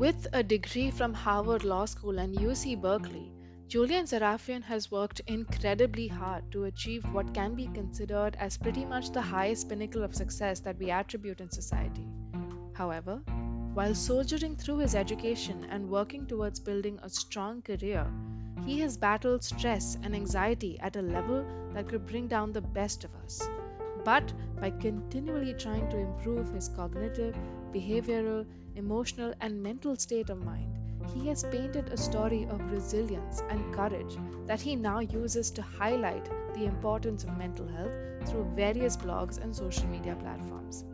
With a degree from Harvard Law School and UC Berkeley, Julian Sarafian has worked incredibly hard to achieve what can be considered as pretty much the highest pinnacle of success that we attribute in society. However, while soldiering through his education and working towards building a strong career, he has battled stress and anxiety at a level that could bring down the best of us. But by continually trying to improve his cognitive, behavioral, emotional, and mental state of mind, he has painted a story of resilience and courage that he now uses to highlight the importance of mental health through various blogs and social media platforms.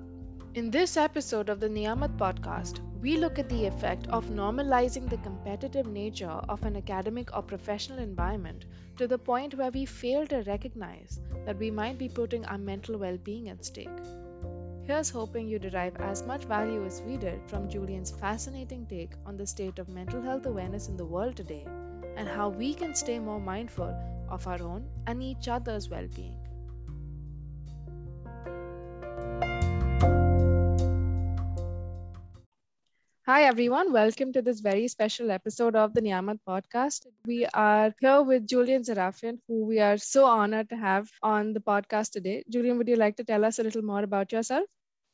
In this episode of the Niyamat podcast, we look at the effect of normalizing the competitive nature of an academic or professional environment to the point where we fail to recognize that we might be putting our mental well being at stake. Here's hoping you derive as much value as we did from Julian's fascinating take on the state of mental health awareness in the world today and how we can stay more mindful of our own and each other's well being. Hi, everyone. Welcome to this very special episode of the Niyamat podcast. We are here with Julian Sarafian, who we are so honored to have on the podcast today. Julian, would you like to tell us a little more about yourself?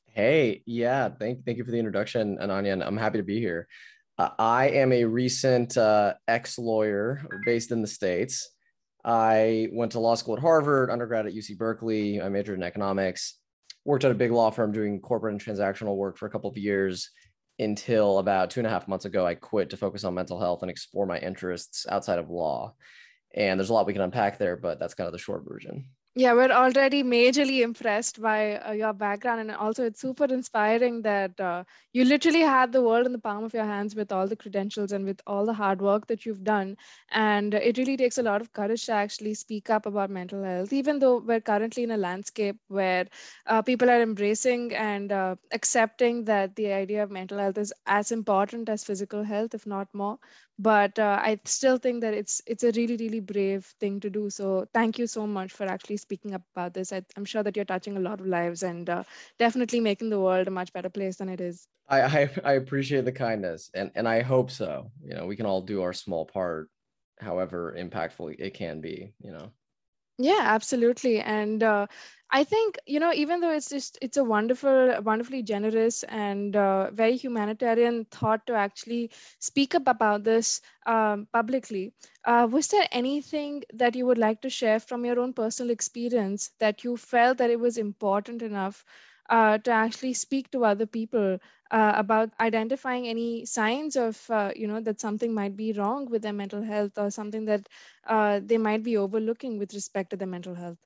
Hey, yeah, thank thank you for the introduction, Ananya. I'm happy to be here. Uh, I am a recent uh, ex lawyer based in the states. I went to law school at Harvard, undergrad at UC Berkeley. I majored in economics. Worked at a big law firm doing corporate and transactional work for a couple of years until about two and a half months ago. I quit to focus on mental health and explore my interests outside of law. And there's a lot we can unpack there, but that's kind of the short version yeah we're already majorly impressed by uh, your background and also it's super inspiring that uh, you literally had the world in the palm of your hands with all the credentials and with all the hard work that you've done. And it really takes a lot of courage to actually speak up about mental health even though we're currently in a landscape where uh, people are embracing and uh, accepting that the idea of mental health is as important as physical health if not more. But uh, i still think that it's it's a really really brave thing to do. So thank you so much for actually speaking up about this I, am sure that you're touching a lot of lives and uh, definitely making the world a much better place than it is. I, I i appreciate the kindness and and i hope so. You know we can all do our small part however impactful it can be you know yeah absolutely and uh, i think you know even though it's just it's a wonderful wonderfully generous and uh, very humanitarian thought to actually speak up about this um, publicly uh, was there anything that you would like to share from your own personal experience that you felt that it was important enough uh, to actually speak to other people uh, about identifying any signs of uh, you know that something might be wrong with their mental health or something that uh, they might be overlooking with respect to their mental health.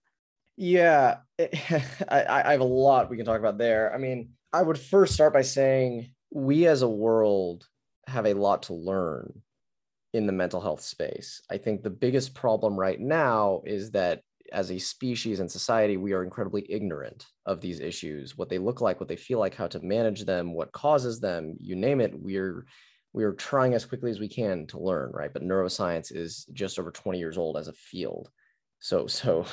Yeah I, I have a lot we can talk about there. I mean i would first start by saying we as a world have a lot to learn in the mental health space. I think the biggest problem right now is that as a species and society, we are incredibly ignorant of these issues, what they look like, what they feel like, how to manage them, what causes them, you name it. We're we're trying as quickly as we can to learn, right? But neuroscience is just over 20 years old as a field. So so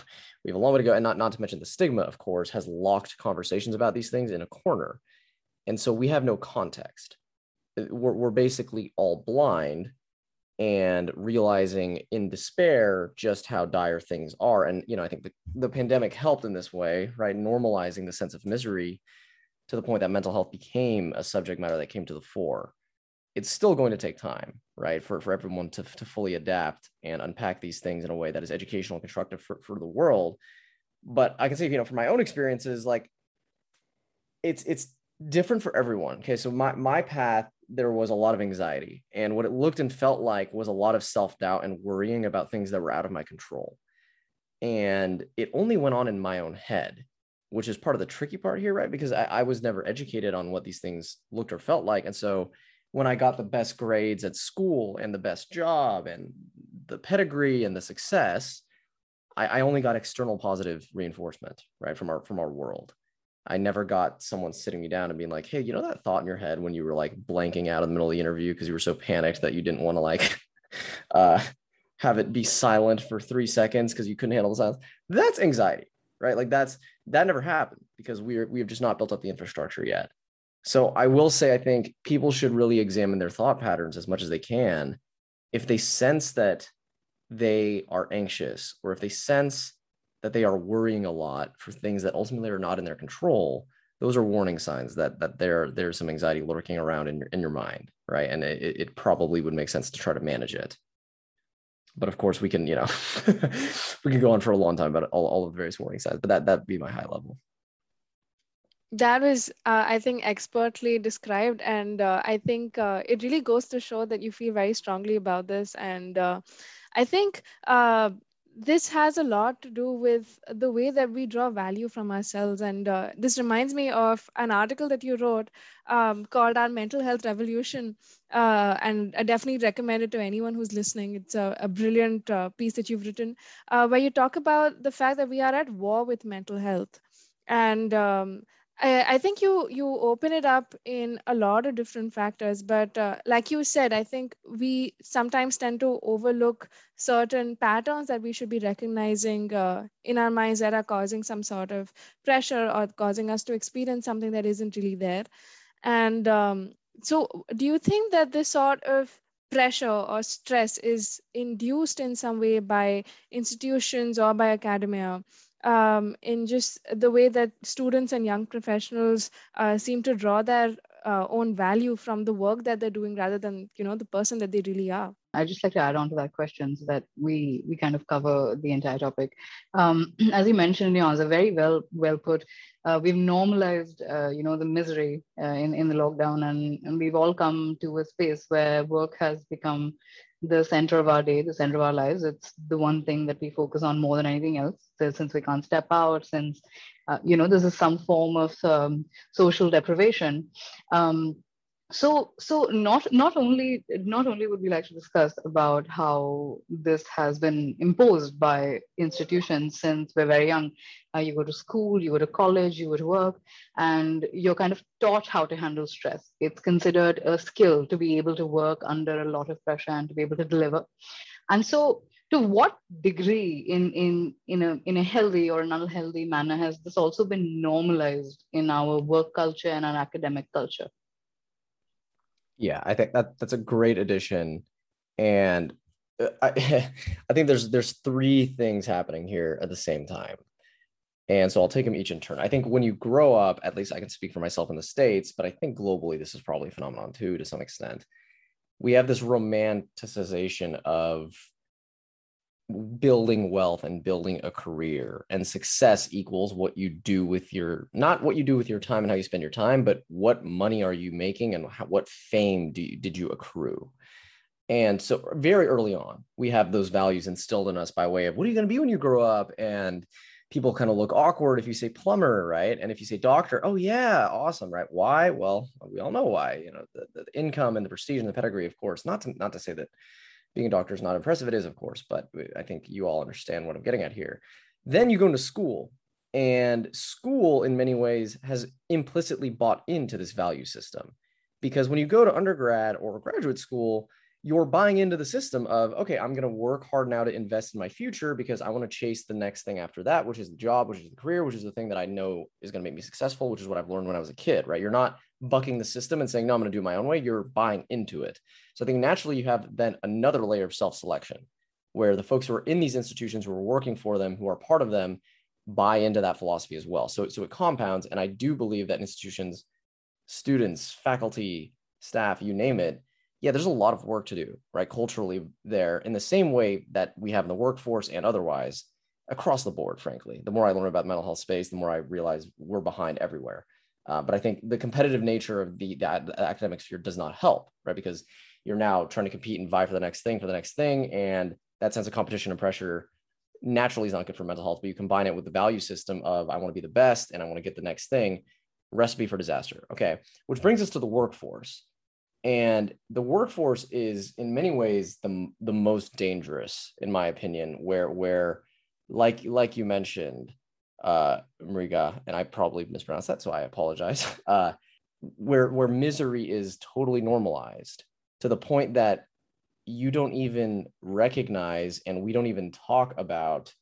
we have a long way to go. And not, not to mention the stigma, of course, has locked conversations about these things in a corner. And so we have no context. We're, we're basically all blind and realizing in despair just how dire things are. And you know i think the, the pandemic helped in this way right? Normalizing the sense of misery to the point that mental health became a subject matter that came to the fore. It's still going to take time right? For, for everyone to, to fully adapt and unpack these things in a way that is educational and constructive for, for the world. But i can say you know from my own experiences like it's it's different for everyone. Okay so my my path there was a lot of anxiety. And what it looked and felt like was a lot of self doubt and worrying about things that were out of my control. And it only went on in my own head, which is part of the tricky part here, right? Because I, I was never educated on what these things looked or felt like. And so when I got the best grades at school and the best job and the pedigree and the success, I, I only got external positive reinforcement, right, from our from our world. I never got someone sitting me down and being like, hey, you know that thought in your head when you were like blanking out in the middle of the interview because you were so panicked that you didn't want to like uh, have it be silent for three seconds because you couldn't handle the silence. That's anxiety, right? Like that's that never happened because we're we have just not built up the infrastructure yet. So I will say, I think people should really examine their thought patterns as much as they can. If they sense that they are anxious, or if they sense that they are worrying a lot for things that ultimately are not in their control, those are warning signs that that there there's some anxiety lurking around in your in your mind, right? And it, it probably would make sense to try to manage it. But of course, we can you know we can go on for a long time about all, all of the various warning signs. But that that'd be my high level. That was, uh, I think, expertly described, and uh, I think uh, it really goes to show that you feel very strongly about this. And uh, I think uh, this has a lot to do with the way that we draw value from ourselves. And uh, this reminds me of an article that you wrote um, called Our Mental Health Revolution. Uh, and I definitely recommend it to anyone who's listening. It's a, a brilliant uh, piece that you've written uh, where you talk about the fact that we are at war with mental health. And um, I, think you you open it up in a lot of different factors, but uh, like you said, I think we sometimes tend to overlook certain patterns that we should be recognizing uh, in our minds that are causing some sort of pressure or causing us to experience something that isn't really there. And um, so, do you think that this sort of pressure or stress is induced in some way by institutions or by academia? Um, in just the way that students and young professionals uh, seem to draw their uh, own value from the work that they're doing rather than you know the person that they really are. I'd just like to add on to that question so that we we kind of cover the entire topic. Um, as you mentioned you know very well well put. Uh, we've normalized uh, you know the misery uh, in in the lockdown and, and we've all come to a space where work has become the center of our day, the center of our lives. It's the one thing that we focus on more than anything else. So since we can't step out, since uh, you know this is some form of um, social deprivation, um, so so not not only not only would we like to discuss about how this has been imposed by institutions since we're very young. Uh, you go to school you go to college you go to work and you're kind of taught how to handle stress. It's considered a skill to be able to work under a lot of pressure and to be able to deliver. And so to what degree in in in a in a healthy or an unhealthy manner has this also been normalized in our work culture and our academic culture yeah, I think that that's a great addition, and uh, I I think there's there's three things happening here at the same time, and so I'll take them each in turn. I think when you grow up, at least I can speak for myself in the states, but I think globally this is probably a phenomenon too to some extent. We have this romanticization of building wealth and building a career and success equals what you do with your not what you do with your time and how you spend your time but what money are you making and how, what fame do you, did you accrue? And so er, very early on we have those values instilled in us by way of what are you going to be when you grow up? And people kind of look awkward if you say plumber right? And if you say doctor oh yeah awesome right? Why? Well we all know why you know the, the income and the prestige and the pedigree of course not to not to say that being a doctor is not impressive. It is, of course, but uh, I think you all understand what I'm getting at here. Then you go into school, and school, in many ways, has implicitly bought into this value system. Because when you go to undergrad or graduate school, you're buying into the system of, okay, I'm going to work hard now to invest in my future because I want to chase the next thing after that, which is the job, which is the career, which is the thing that I know is going to make me successful, which is what I've learned when I was a kid, right? You're not bucking the system and saying, no, I'm going to do my own way. You're buying into it. So I think naturally you have then another layer of self selection where the folks who are in these institutions who are working for them, who are part of them, buy into that philosophy as well. So, so it compounds. And I do believe that institutions, students, faculty, staff, you name it, yeah, there's a lot of work to do, right? Culturally, there in the same way that we have in the workforce and otherwise across the board, frankly. The more I learn about mental health space, the more I realize we're behind everywhere. Uh, but I think the competitive nature of the, the, academic sphere does not help, right? Because you're now trying to compete and vie for the next thing, for the next thing. And that sense of competition and pressure naturally is not good for mental health. But you combine it with the value system of I want to be the best and I want to get the next thing, recipe for disaster. Okay. Which brings us to the workforce. And the workforce is in many ways the, the most dangerous, in my opinion, where where like like you mentioned, uh, Mriga, and I probably mispronounced that, so I apologize. Uh, where where misery is totally normalized to the point that you don't even recognize and we don't even talk about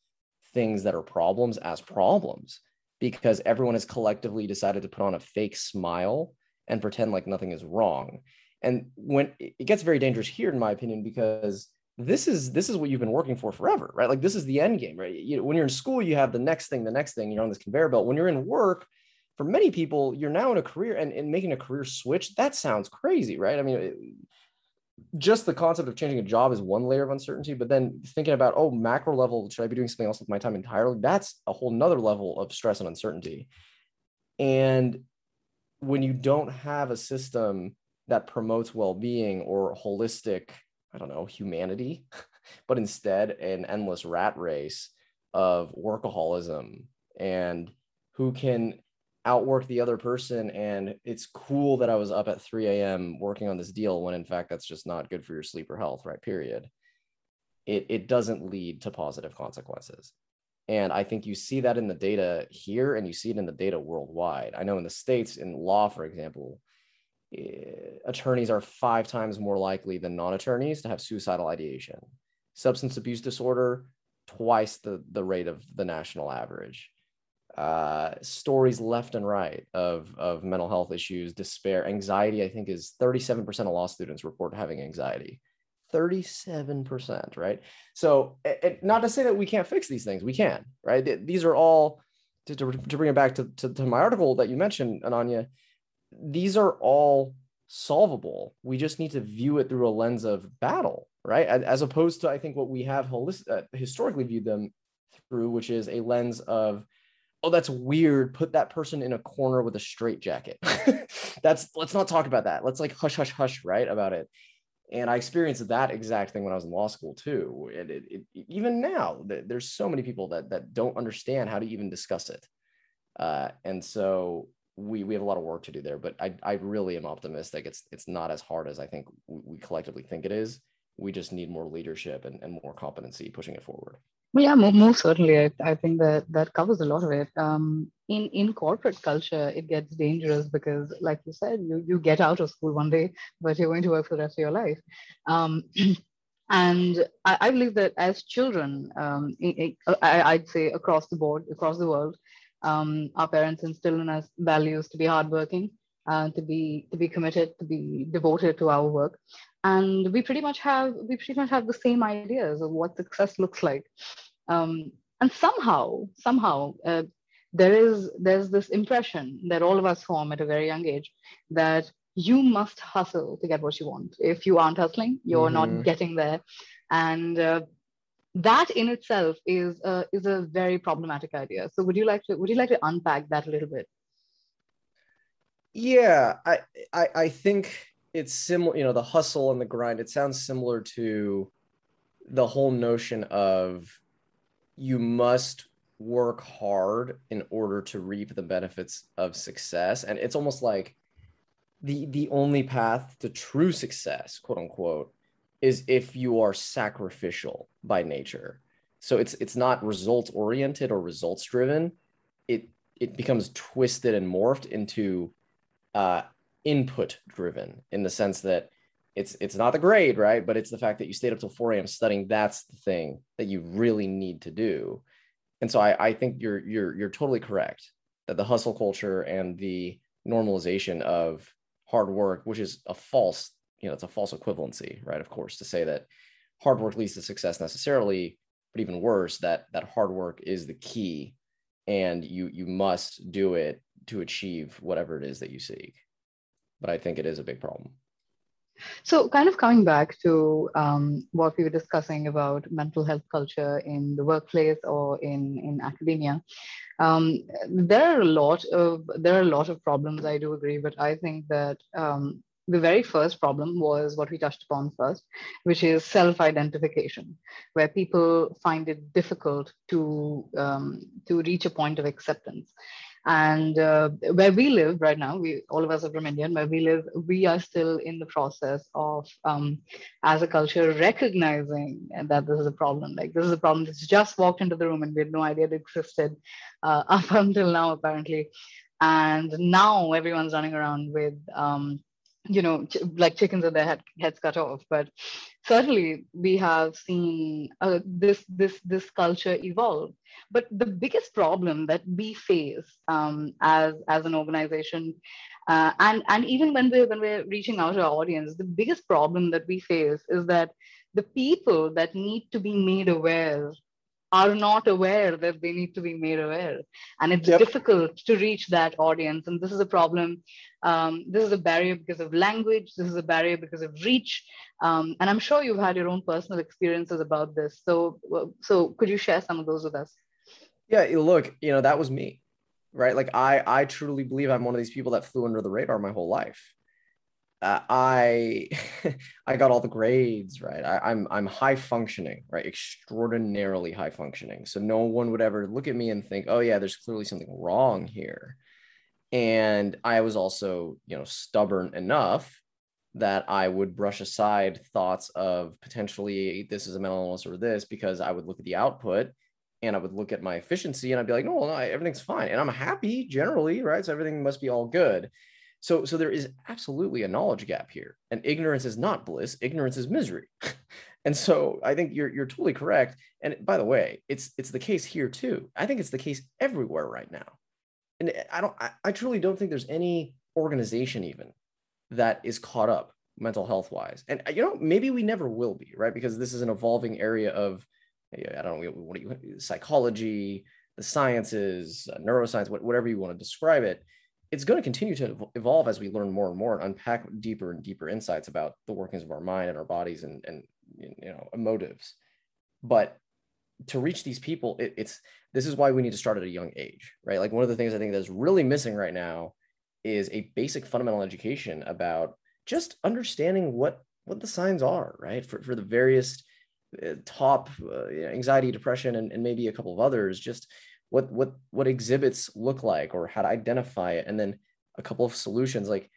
things that are problems as problems because everyone has collectively decided to put on a fake smile and pretend like nothing is wrong. And when it gets very dangerous here, in my opinion, because this is this is what you've been working for forever, right? Like this is the end game, right? You, when you're in school, you have the next thing, the next thing. You're on this conveyor belt. When you're in work, for many people, you're now in a career and, and making a career switch. That sounds crazy, right? I mean, it, just the concept of changing a job is one layer of uncertainty, but then thinking about, oh, macro level, should I be doing something else with my time entirely? That's a whole nother level of stress and uncertainty. And when you don't have a system that promotes well-being or holistic, I don't know, humanity, but instead an endless rat race of workaholism and who can outwork the other person. And it's cool that i was up at 3 a.m working on this deal when in fact that's just not good for your sleep or health right period. It, it doesn't lead to positive consequences. And i think you see that in the data here and you see it in the data worldwide. I know in the states in law for example attorneys are five times more likely than non-attorneys to have suicidal ideation substance abuse disorder twice the, the rate of the national average uh, stories left and right of, of mental health issues, despair, anxiety. I think is 37% of law students report having anxiety. 37%, right? So, it, not to say that we can't fix these things, we can, right? These are all, to, to, to bring it back to, to, to my article that you mentioned, Ananya, these are all solvable. We just need to view it through a lens of battle, right? As opposed to, I think, what we have uh, historically viewed them through, which is a lens of oh that's weird put that person in a corner with a straight jacket that's let's not talk about that. Let's like hush hush hush right about it. And i experienced that exact thing when i was in law school too. And it, it, even now there's so many people that that don't understand how to even discuss it. Uh, and so we we have a lot of work to do there but i i really am optimistic it's it's not as hard as i think we collectively think it is we just need more leadership and, and more competency pushing it forward yeah, most certainly. I, I think that that covers a lot of it. Um, in in corporate culture, it gets dangerous because, like you said, you you get out of school one day, but you're going to work for the rest of your life. Um, and I, I, believe that as children, um, I, would say across the board, across the world, um, our parents instill in us values to be hardworking, uh, to be to be committed, to be devoted to our work. And we pretty much have we pretty much have the same ideas of what success looks like. Um, and somehow somehow uh, there is there's this impression that all of us form at a very young age that you must hustle to get what you want. If you aren't hustling you're mm-hmm. not getting there. And uh, that in itself is a, is a very problematic idea so would you like to would you like to unpack that a little bit yeah i i, I think it's similar, you know, the hustle and the grind. It sounds similar to the whole notion of you must work hard in order to reap the benefits of success. And it's almost like the the only path to true success, quote unquote, is if you are sacrificial by nature. So it's it's not results oriented or results driven. It it becomes twisted and morphed into uh, input driven in the sense that it's it's not the grade, right? But it's the fact that you stayed up till 4 a.m. studying. That's the thing that you really need to do. And so I, I think you're you're you're totally correct that the hustle culture and the normalization of hard work, which is a false, you know, it's a false equivalency, right? Of course, to say that hard work leads to success necessarily, but even worse, that that hard work is the key and you you must do it to achieve whatever it is that you seek but I think it is a big problem. So, kind of coming back to um, what we were discussing about mental health culture in the workplace or in in academia, um, there are a lot of there are a lot of problems. I do agree, but I think that um, the very first problem was what we touched upon first, which is self-identification, where people find it difficult to um, to reach a point of acceptance. And uh, where we live right now, we all of us are from India, where we live, we are still in the process of, um, as a culture, recognizing that this is a problem. Like this is a problem that's just walked into the room, and we had no idea it existed uh, up until now, apparently. And now everyone's running around with um, you know, ch- like chickens with their head, heads cut off. But certainly, we have seen uh, this this this culture evolve. But the biggest problem that we face um, as as an organization Uh, and and even when we're when we're reaching out to our audience, the biggest problem that we face is that the people that need to be made aware are not aware that they need to be made aware. And it's yep. difficult to reach that audience. And this is a problem um, this is a barrier because of language this is a barrier because of reach. Um, and i'm sure you've had your own personal experiences about this. So so could you share some of those with us? Yeah look you know that was me right? Like i i truly believe i'm one of these people that flew under the radar my whole life uh, I I got all the grades right. I, I'm I'm high functioning, right? Extraordinarily high functioning. So no one would ever look at me and think, oh yeah, there's clearly something wrong here. And I was also, you know, stubborn enough that I would brush aside thoughts of potentially this is a mental illness or this because I would look at the output and I would look at my efficiency and I'd be like, no, no, everything's fine. And I'm happy generally, right? So everything must be all good. So, so there is absolutely a knowledge gap here, and ignorance is not bliss. Ignorance is misery. and so, I think you're you're totally correct. And by the way, it's it's the case here too. I think it's the case everywhere right now. And I don't, I, I truly don't think there's any organization even that is caught up mental health wise. And you know, maybe we never will be, right? Because this is an evolving area of, I don't know, what do you, psychology, the sciences, uh, neuroscience, whatever you want to describe it it's going to continue to evolve as we learn more and more and unpack deeper and deeper insights about the workings of our mind and our bodies and, and you know emotives. But to reach these people it, it's this is why we need to start at a young age right? Like one of the things i think that's really missing right now is a basic fundamental education about just understanding what what the signs are right? For, for the various uh, top uh, anxiety depression and, and maybe a couple of others just what what what exhibits look like or how to identify it. And then a couple of solutions like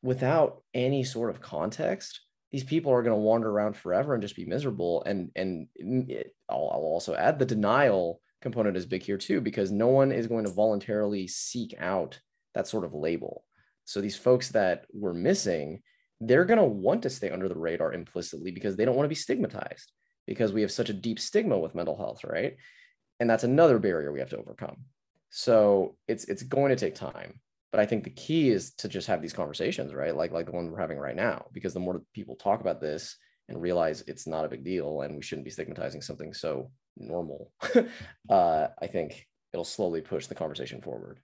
without any sort of context these people are going to wander around forever and just be miserable. And and it, I'll, I'll also add the denial component is big here too because no one is going to voluntarily seek out that sort of label. So these folks that we're missing they're going to want to stay under the radar implicitly because they don't want to be stigmatized because we have such a deep stigma with mental health right and that's another barrier we have to overcome. So it's it's going to take time but i think the key is to just have these conversations right? Like like the one we're having right now because the more people talk about this and realize it's not a big deal and we shouldn't be stigmatizing something so normal uh, i think it'll slowly push the conversation forward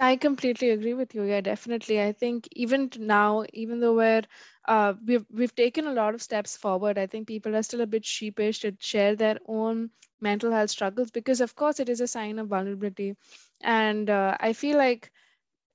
I completely agree with you. Yeah, definitely. I think even now, even though we're uh, we've we've taken a lot of steps forward, I think people are still a bit sheepish to share their own mental health struggles because, of course, it is a sign of vulnerability. And uh, I feel like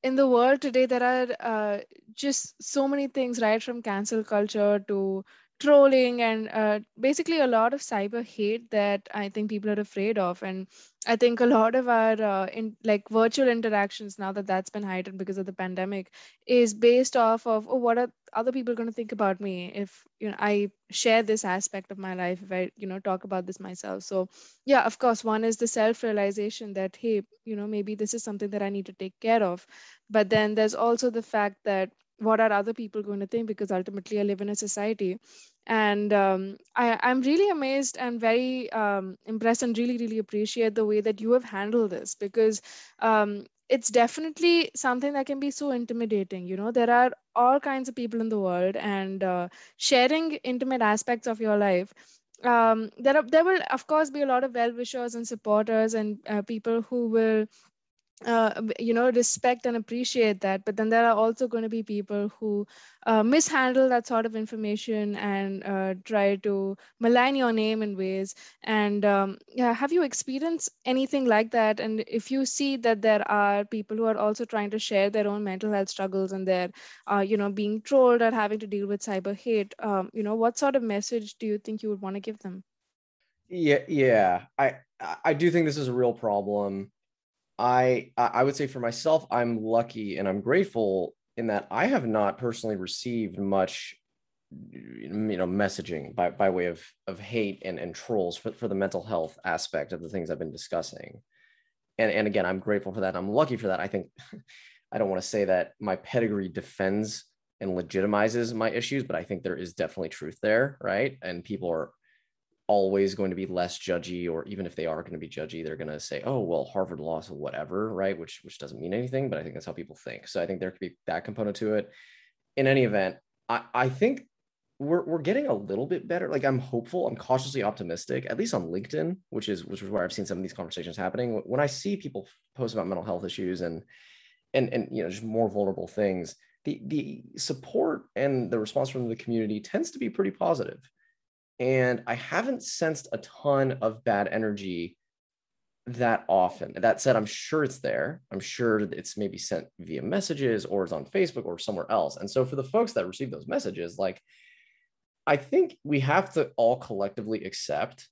in the world today, there are uh, just so many things, right, from cancel culture to trolling and uh, basically a lot of cyber hate that I think people are afraid of. And I think a lot of our uh, in like virtual interactions now that that's been heightened because of the pandemic is based off of oh what are other people going to think about me if you know I share this aspect of my life if I you know talk about this myself. So yeah, of course, one is the self realization that hey you know maybe this is something that I need to take care of, but then there's also the fact that what are other people going to think because ultimately i live in a society. And um, I, i'm really amazed and very um, impressed and really really appreciate the way that you have handled this because um, it's definitely something that can be so intimidating you know? There are all kinds of people in the world and uh, sharing intimate aspects of your life. Um, there are there will of course be a lot of well wishers and supporters and uh, people who will uh, you know respect and appreciate that. But then there are also going to be people who uh, mishandle that sort of information and uh, try to malign your name in ways. And um, yeah have you experienced anything like that? And if you see that there are people who are also trying to share their own mental health struggles and they're uh, you know being trolled or having to deal with cyber hate um, you know what sort of message do you think you would want to give them? Yeah yeah. I i do think this is a real problem I I would say for myself, I'm lucky and I'm grateful in that I have not personally received much mm, you know messaging by, by way of of hate and, and trolls for, for the mental health aspect of the things I've been discussing. And and again, I'm grateful for that. I'm lucky for that. I think I don't want to say that my pedigree defends and legitimizes my issues, but I think there is definitely truth there, right? And people are always going to be less judgy or even if they are going to be judgy they're going to say oh well harvard law so whatever right? Which which doesn't mean anything but i think that's how people think. So i think there could be that component to it. In any event i i think we're, we're getting a little bit better. Like i'm hopeful i'm cautiously optimistic at least on linkedin which is which is where i've seen some of these conversations happening. When i see people post about mental health issues and and and you know just more vulnerable things the the support and the response from the community tends to be pretty positive and i haven't sensed a ton of bad energy that often. That said i'm sure it's there. I'm sure it's maybe sent via messages or it's on facebook or somewhere else. And so for the folks that receive those messages like i think we have to all collectively accept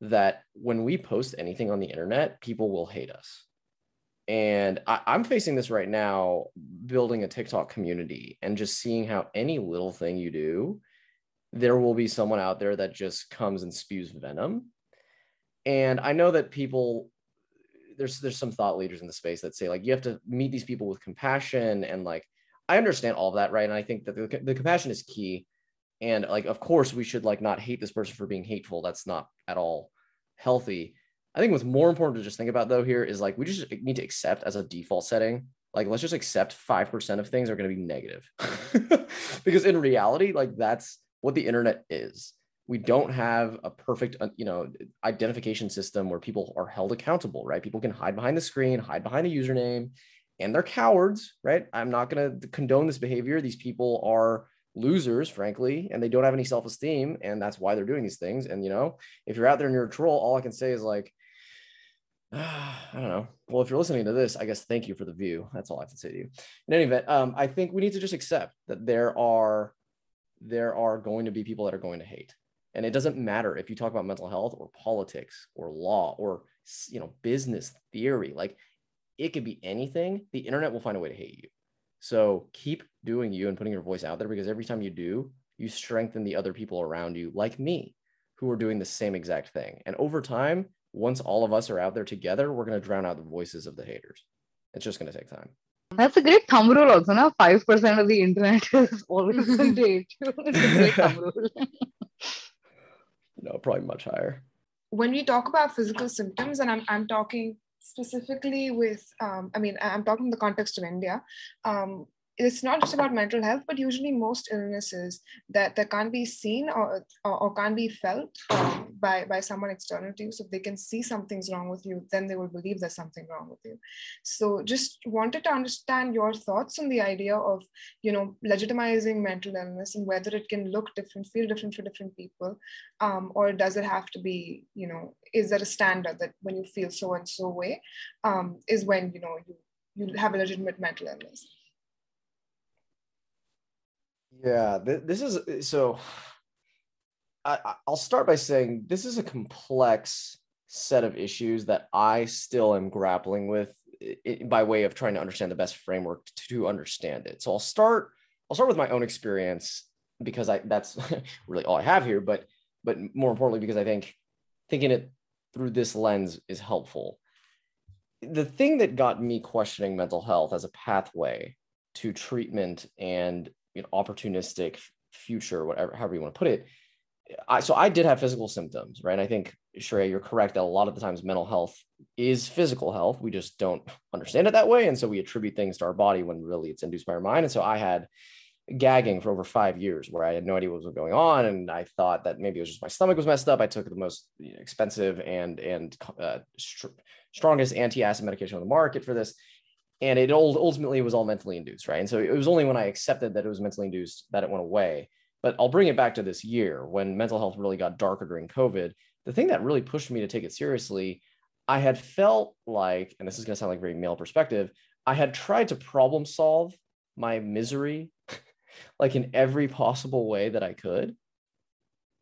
that when we post anything on the internet people will hate us. And I, am facing this right now, building a TikTok community and just seeing how any little thing you do, there will be someone out there that just comes and spews venom. And I know that people, there's there's some thought leaders in the space that say like you have to meet these people with compassion and like I understand all of that, right? And I think that the, the compassion is key. And like, of course, we should like not hate this person for being hateful. That's not at all healthy I think what's more important to just think about though here is like we just need to accept as a default setting, like let's just accept 5% of things are going to be negative. because in reality, like that's what the internet is. We don't have a perfect, uh, you know, identification system where people are held accountable, right? People can hide behind the screen, hide behind a username, and they're cowards, right? I'm not going to condone this behavior. These people are losers, frankly, and they don't have any self esteem. And that's why they're doing these things. And, you know, if you're out there and you're a troll, all I can say is like, I don't know. Well, if you're listening to this, I guess thank you for the view. That's all I have to say to you. In any event, um, I think we need to just accept that there are there are going to be people that are going to hate, and it doesn't matter if you talk about mental health or politics or law or you know business theory. Like it could be anything. The internet will find a way to hate you. So keep doing you and putting your voice out there because every time you do, you strengthen the other people around you, like me, who are doing the same exact thing. And over time, once all of us are out there together, we're going to drown out the voices of the haters. It's just going to take time. That's a great thumb rule also. Now, 5% of the internet is always going date. It's a great thumb rule. no, probably much higher. When we talk about physical symptoms, and I'm, I'm talking specifically with, um, I mean, I'm talking in the context of India. Um, it's not just about mental health, but usually most illnesses that, that can't be seen or, or, or can't be felt by, by someone external to you. So if they can see something's wrong with you, then they will believe there's something wrong with you. So just wanted to understand your thoughts on the idea of, you know, legitimizing mental illness and whether it can look different, feel different for different people, um, or does it have to be, you know, is there a standard that when you feel so and so way um, is when, you know, you, you have a legitimate mental illness? Yeah, th- this is so. I, I'll start by saying this is a complex set of issues that I still am grappling with it, by way of trying to understand the best framework to understand it. So I'll start. I'll start with my own experience because I that's really all I have here. But but more importantly, because I think thinking it through this lens is helpful. The thing that got me questioning mental health as a pathway to treatment and you know, opportunistic future, whatever, however you want to put it. I, so I did have physical symptoms, right? I think, Shreya, you're correct that a lot of the times mental health is physical health. We just don't understand it that way. And so we attribute things to our body when really it's induced by our mind. And so I had gagging for over five years where I had no idea what was going on. And I thought that maybe it was just my stomach was messed up. I took the most expensive and, and uh, st- strongest anti-acid medication on the market for this and it ultimately was all mentally induced right and so it was only when i accepted that it was mentally induced that it went away but i'll bring it back to this year when mental health really got darker during covid. The thing that really pushed me to take it seriously i had felt like and this is going to sound like very male perspective i had tried to problem solve my misery like in every possible way that i could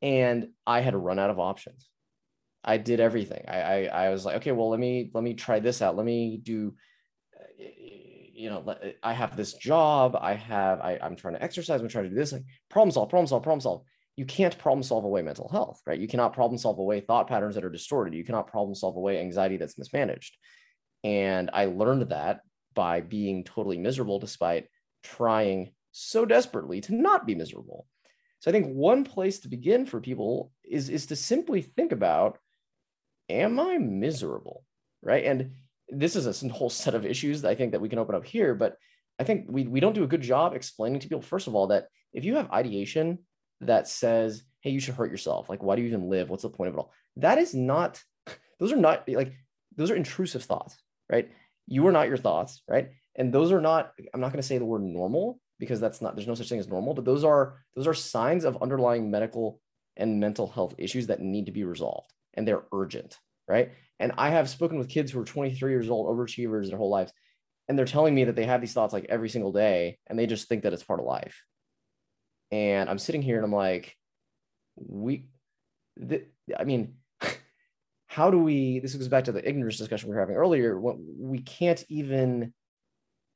and i had run out of options. I did everything. I, I i was like okay well let me let me try this out. Let me do you know, eh, I have this job, I have, I, I'm trying to exercise, I'm trying to do this, like problem solve, problem solve, problem solve. You can't problem solve away mental health, right? You cannot problem solve away thought patterns that are distorted. You cannot problem solve away anxiety that's mismanaged. And I learned that by being totally miserable despite trying so desperately to not be miserable. So I think one place to begin for people is is to simply think about am i miserable right and this is a whole set of issues that i think that we can open up here but i think we, we don't do a good job explaining to people first of all that if you have ideation that says hey you should hurt yourself. Like why do you even live? What's the point of it all? That is not those are not like those are intrusive thoughts right? You are not your thoughts right? And those are not i'm not going to say the word normal because that's not there's no such thing as normal but those are those are signs of underlying medical and mental health issues that need to be resolved and they're urgent right? And i have spoken with kids who are 23 years old overachievers their whole lives and they're telling me that they have these thoughts like every single day and they just think that it's part of life. And i'm sitting here and i'm like we th- i mean how do we this goes back to the ignorance discussion we were having earlier we can't even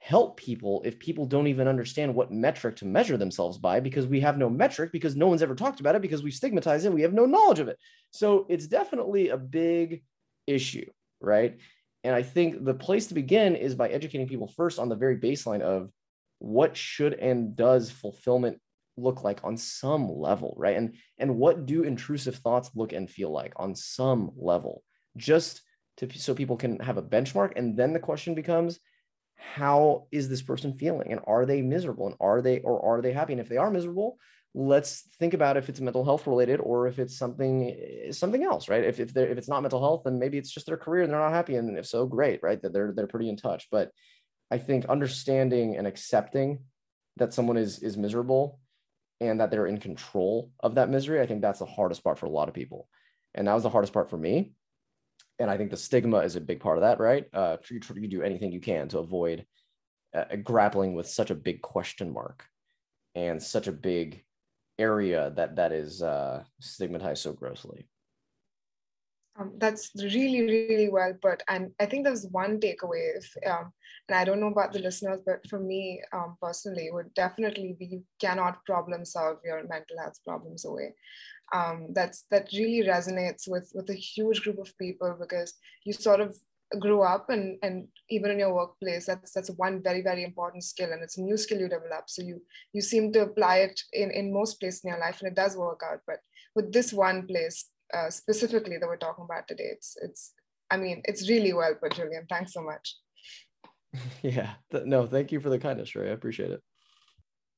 help people if people don't even understand what metric to measure themselves by because we have no metric because no one's ever talked about it because we stigmatize it we have no knowledge of it. So it's definitely a big issue right? And i think the place to begin is by educating people first on the very baseline of what should and does fulfillment look like on some level right? And and what do intrusive thoughts look and feel like on some level? Just to so people can have a benchmark and then the question becomes how is this person feeling? And are they miserable? And are they or are they happy? And if they are miserable let's think about if it's mental health related or if it's something something else right? If, if, if it's not mental health then maybe it's just their career and they're not happy. And if so great right? That they're they're pretty in touch. But i think understanding and accepting that someone is is miserable and that they're in control of that misery i think that's the hardest part for a lot of people. And that was the hardest part for me and I think the stigma is a big part of that, right? Uh, you, you do anything you can to avoid uh, grappling with such a big question mark and such a big area that that is uh, stigmatized so grossly. Um, that's really, really well put. And I think there's one takeaway, if, um, and I don't know about the listeners, but for me um, personally, would definitely be you cannot problem solve your mental health problems away um, that's that really resonates with with a huge group of people because you sort of grew up and and even in your workplace that's that's one very very important skill and it's a new skill you develop. So you you seem to apply it in in most places in your life and it does work out. But with this one place uh, specifically that we're talking about today it's it's i mean it's really well put julian. Thanks so much. Yeah. No thank you for the kindness ray i appreciate it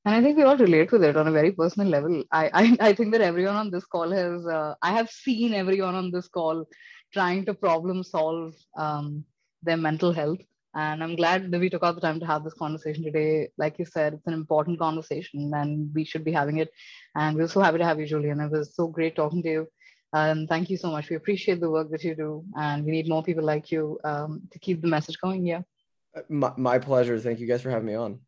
and i think we all relate with it on a very personal level. I i, I think that everyone on this call has uh, i have seen everyone on this call trying to problem solve um, their mental health. And i'm glad that we took out the time to have this conversation today. Like you said it's an important conversation and we should be having it. And we're so happy to have you julian. It was so great talking to you. And thank you so much. We appreciate the work that you do. And we need more people like you um, to keep the message going yeah my, my pleasure. Thank you guys for having me on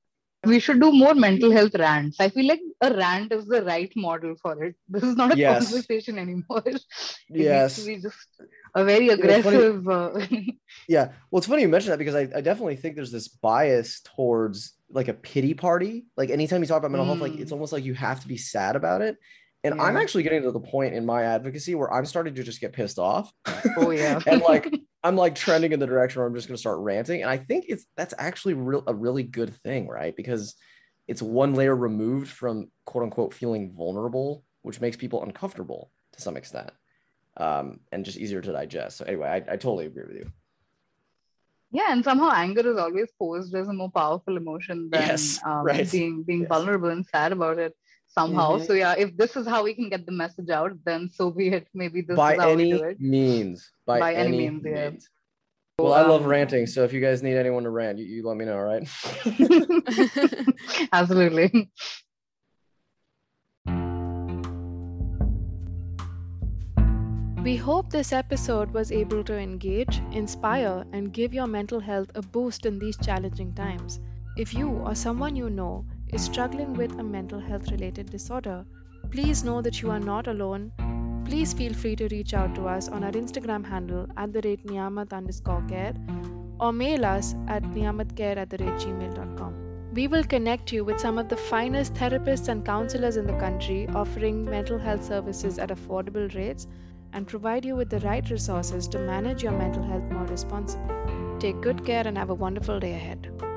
we should do more mental health rants. I feel like a rant is the right model for it. This is not a yes. conversation anymore. it yes. needs to be just a very aggressive. Uh... yeah. Well, it's funny you mention that because I, I definitely think there's this bias towards like a pity party. Like anytime you talk about mental mm. health, like it's mm. almost like you have to be sad about it. And yeah. I'm actually getting to the point in my advocacy where I'm starting to just get pissed off. Oh yeah. and like I'm like trending in the direction where I'm just going to start ranting. And I think it's that's actually real a really good thing, right? Because it's one layer removed from quote unquote feeling vulnerable, which makes people uncomfortable to some extent, um, and just easier to digest. So anyway, I, I totally agree with you. Yeah, and somehow anger is always posed as a more powerful emotion than yes, um, right. being being yes. vulnerable and sad about it somehow. Mm-hmm. So yeah, if this is how we can get the message out, then so be it. Maybe this by is how any we do it. means. By, by any, any means, yeah. means. Well, I love um, ranting. So if you guys need anyone to rant, you, you let me know, right? Absolutely. We hope this episode was able to engage, inspire, and give your mental health a boost in these challenging times. If you or someone you know is struggling with a mental health related disorder, please know that you are not alone. Please feel free to reach out to us on our Instagram handle at the rate niyamat underscore care or mail us at niyamatcare at the rate gmail.com. We will connect you with some of the finest therapists and counselors in the country offering mental health services at affordable rates and provide you with the right resources to manage your mental health more responsibly. Take good care and have a wonderful day ahead.